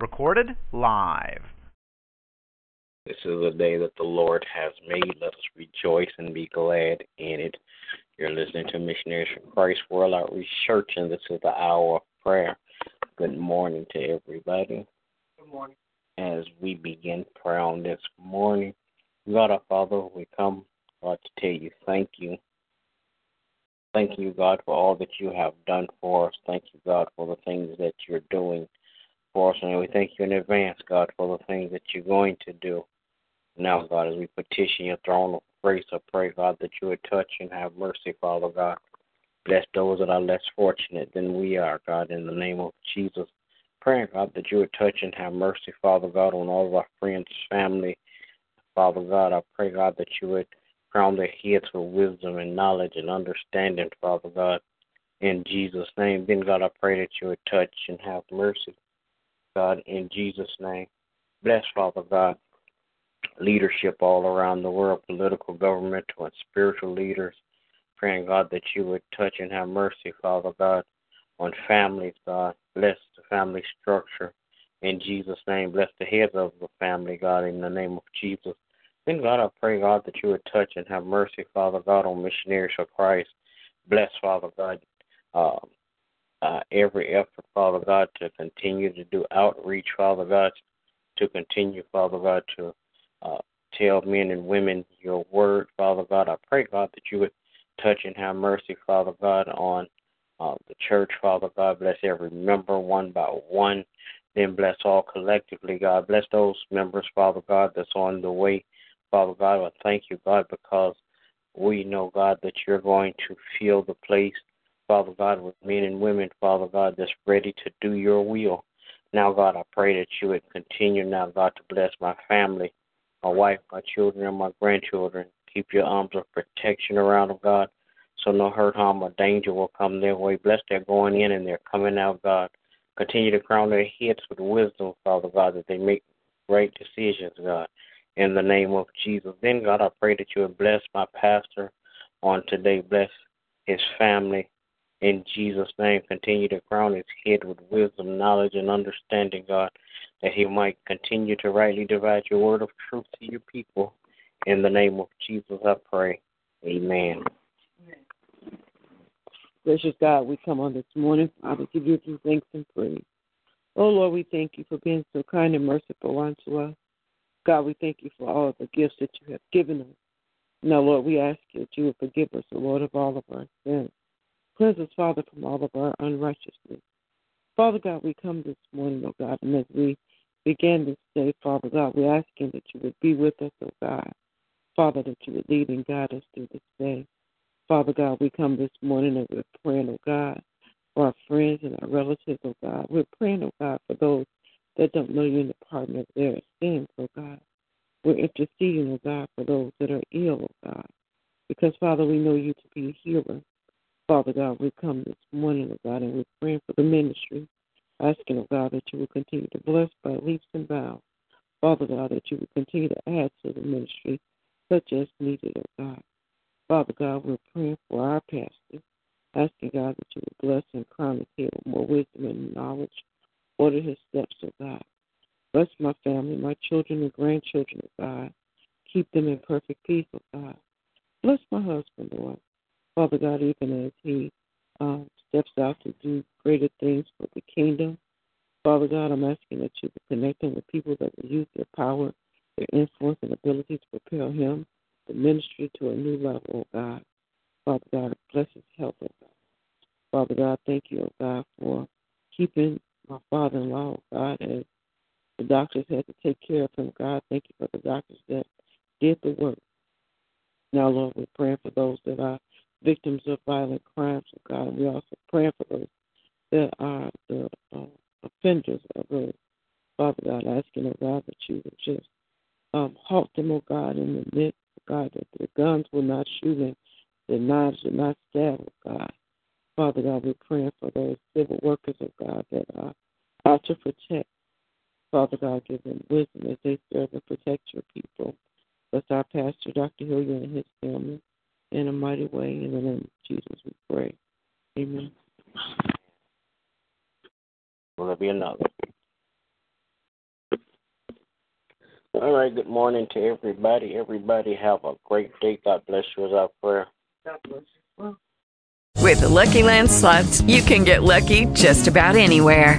Recorded live. This is a day that the Lord has made. Let us rejoice and be glad in it. You're listening to Missionaries for Christ World Outreach Church, and this is the hour of prayer. Good morning to everybody. Good morning. As we begin prayer on this morning, God our Father, we come, God, to tell you thank you. Thank you, God, for all that you have done for us. Thank you, God, for the things that you're doing And we thank you in advance, God, for the things that you're going to do. Now, God, as we petition your throne of grace, I pray, God, that you would touch and have mercy, Father God. Bless those that are less fortunate than we are, God, in the name of Jesus. Praying, God, that you would touch and have mercy, Father God, on all of our friends, family. Father God, I pray, God, that you would crown their heads with wisdom and knowledge and understanding, Father God, in Jesus' name. Then, God, I pray that you would touch and have mercy, God, in Jesus' name. Bless, Father God, leadership all around the world, political, governmental, and spiritual leaders. Praying, God, that you would touch and have mercy, Father God, on families, God. Bless the family structure in Jesus' name. Bless the heads of the family, God, in the name of Jesus. Then, God, I pray, God, that you would touch and have mercy, Father God, on missionaries for Christ. Bless, Father God, uh, uh, every effort, Father God, to continue to do outreach, Father God, to continue, Father God, to uh, tell men and women your word, Father God. I pray, God, that you would touch and have mercy, Father God, on uh, the church, Father God. Bless every member one by one. Then bless all collectively, God. Bless those members, Father God, that's on the way, Father God. I thank you, God, because we know, God, that you're going to fill the place, Father God, with men and women, Father God, that's ready to do your will. Now, God, I pray that you would continue now, God, to bless my family, my wife, my children, and my grandchildren. Keep your arms of protection around them, God, so no hurt, harm, or danger will come their way. Bless their going in and their coming out, God. Continue to crown their heads with wisdom, Father God, that they make great decisions, God. In the name of Jesus. Then, God, I pray that you would bless my pastor on today. Bless his family. In Jesus' name, continue to crown his head with wisdom, knowledge, and understanding, God, that he might continue to rightly divide your word of truth to your people. In the name of Jesus, I pray. Amen. Gracious God, we come on this morning, Father, to give you thanks and praise. Oh, Lord, we thank you for being so kind and merciful unto us. God, we thank you for all the gifts that you have given us. Now, Lord, we ask you that you would forgive us, O Lord, of all of our sins. Cleanse us, Father, from all of our unrighteousness. Father God, we come this morning, O God, and as we begin this day, Father God, we ask you that you would be with us, O God. Father, that you would lead and guide us through this day. Father God, we come this morning and we're praying, oh God, for our friends and our relatives, oh God. We're praying, oh God, for those that don't know you in the pardon of their sins, oh God. We're interceding, oh God, for those that are ill, oh God. Because, Father, we know you to be a healer. Father God, we come this morning, oh God, and we're praying for the ministry, asking, oh God, that you will continue to bless by leaps and bounds. Father God, that you will continue to add to the ministry such as needed, oh God. Father God, we're praying for our pastor, asking God that you would bless and crown head with more wisdom and knowledge. Order his steps, oh God. Bless my family, my children and grandchildren, oh God. Keep them in perfect peace, oh God. Bless my husband, Lord. Father God, even as he um, steps out to do greater things for the kingdom. Father God, I'm asking that you connect him with people that will use their power, their influence, and ability to propel him the ministry to a new level, oh God. Father God, bless his health, oh God. Father God, thank you, oh God, for keeping my father in law, oh God, as the doctors had to take care of him, God. Thank you for the doctors that did the work. Now, Lord, we're praying for those that are victims of violent crimes, oh God. We also pray for those that are the uh, offenders of those, Father God, asking, oh God, that you would just um, halt them, oh God, in the midst, oh God, that their guns will not shoot them, their knives will not stab, oh God. Father God, we're praying for those civil workers, oh God, that are out to protect. Father God, give them wisdom as they serve and protect your people. Bless our pastor, Dr. Hilliard, and his family in a mighty way. In the name of Jesus, we pray. Amen. Will there be another? All right, good morning to everybody. Everybody have a great day. God bless you as our prayer. God bless you. With the Lucky Land slots, you can get lucky just about anywhere.